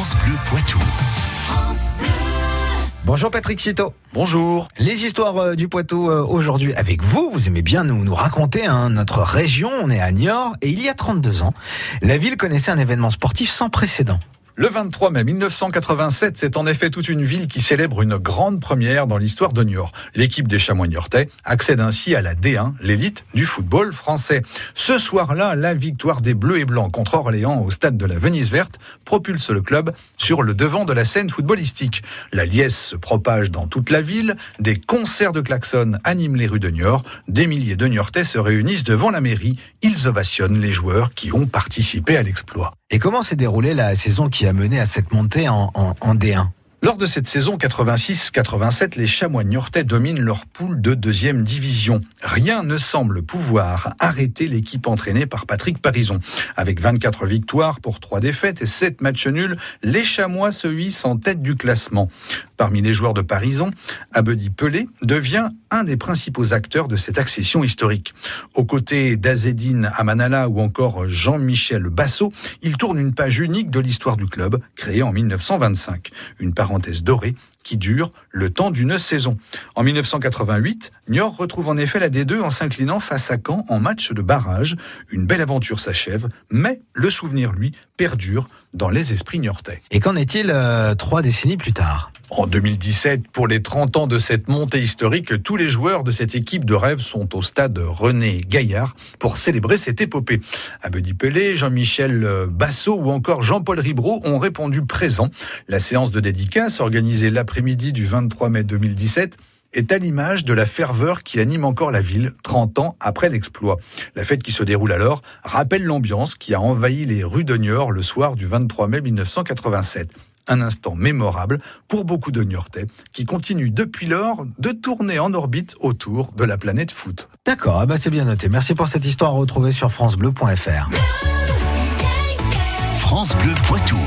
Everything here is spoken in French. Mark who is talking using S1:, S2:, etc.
S1: France Bleu Poitou.
S2: Bonjour Patrick Cito.
S3: Bonjour.
S2: Les histoires euh, du Poitou euh, aujourd'hui avec vous. Vous aimez bien nous, nous raconter hein, notre région. On est à Niort et il y a 32 ans, la ville connaissait un événement sportif sans précédent.
S3: Le 23 mai 1987, c'est en effet toute une ville qui célèbre une grande première dans l'histoire de Niort. L'équipe des Chamois niortais accède ainsi à la D1, l'élite du football français. Ce soir-là, la victoire des Bleus et Blancs contre Orléans au stade de la Venise Verte propulse le club sur le devant de la scène footballistique. La liesse se propage dans toute la ville, des concerts de klaxons animent les rues de Niort, des milliers de Niortais se réunissent devant la mairie, ils ovationnent les joueurs qui ont participé à l'exploit.
S2: Et comment s'est déroulée la saison qui a mené à cette montée en, en, en D1
S3: lors de cette saison 86-87, les Chamois niortais dominent leur poule de deuxième division. Rien ne semble pouvoir arrêter l'équipe entraînée par Patrick Parison. Avec 24 victoires pour 3 défaites et 7 matchs nuls, les Chamois se hissent en tête du classement. Parmi les joueurs de Parison, Abedi Pelé devient un des principaux acteurs de cette accession historique. Aux côtés d'Azedine Amanala ou encore Jean-Michel Bassot, il tourne une page unique de l'histoire du club, créé en 1925. Une parenthèse dorée qui dure le temps d'une saison. En 1988, Niort retrouve en effet la D2 en s'inclinant face à Caen en match de barrage. Une belle aventure s'achève, mais le souvenir, lui, perdure dans les esprits niortais.
S2: Et qu'en est-il euh, trois décennies plus tard?
S3: En 2017, pour les 30 ans de cette montée historique, tous les joueurs de cette équipe de rêve sont au stade René Gaillard pour célébrer cette épopée. Abedi Pelé, Jean-Michel Bassot ou encore Jean-Paul Ribreau ont répondu présent. La séance de dédicace organisée l'après-midi du 23 mai 2017 est à l'image de la ferveur qui anime encore la ville 30 ans après l'exploit. La fête qui se déroule alors rappelle l'ambiance qui a envahi les rues de Niort le soir du 23 mai 1987 un instant mémorable pour beaucoup de Niortais qui continuent depuis lors de tourner en orbite autour de la planète foot.
S2: D'accord, ah bah c'est bien noté. Merci pour cette histoire retrouvée sur francebleu.fr.
S1: France Bleu Poitou.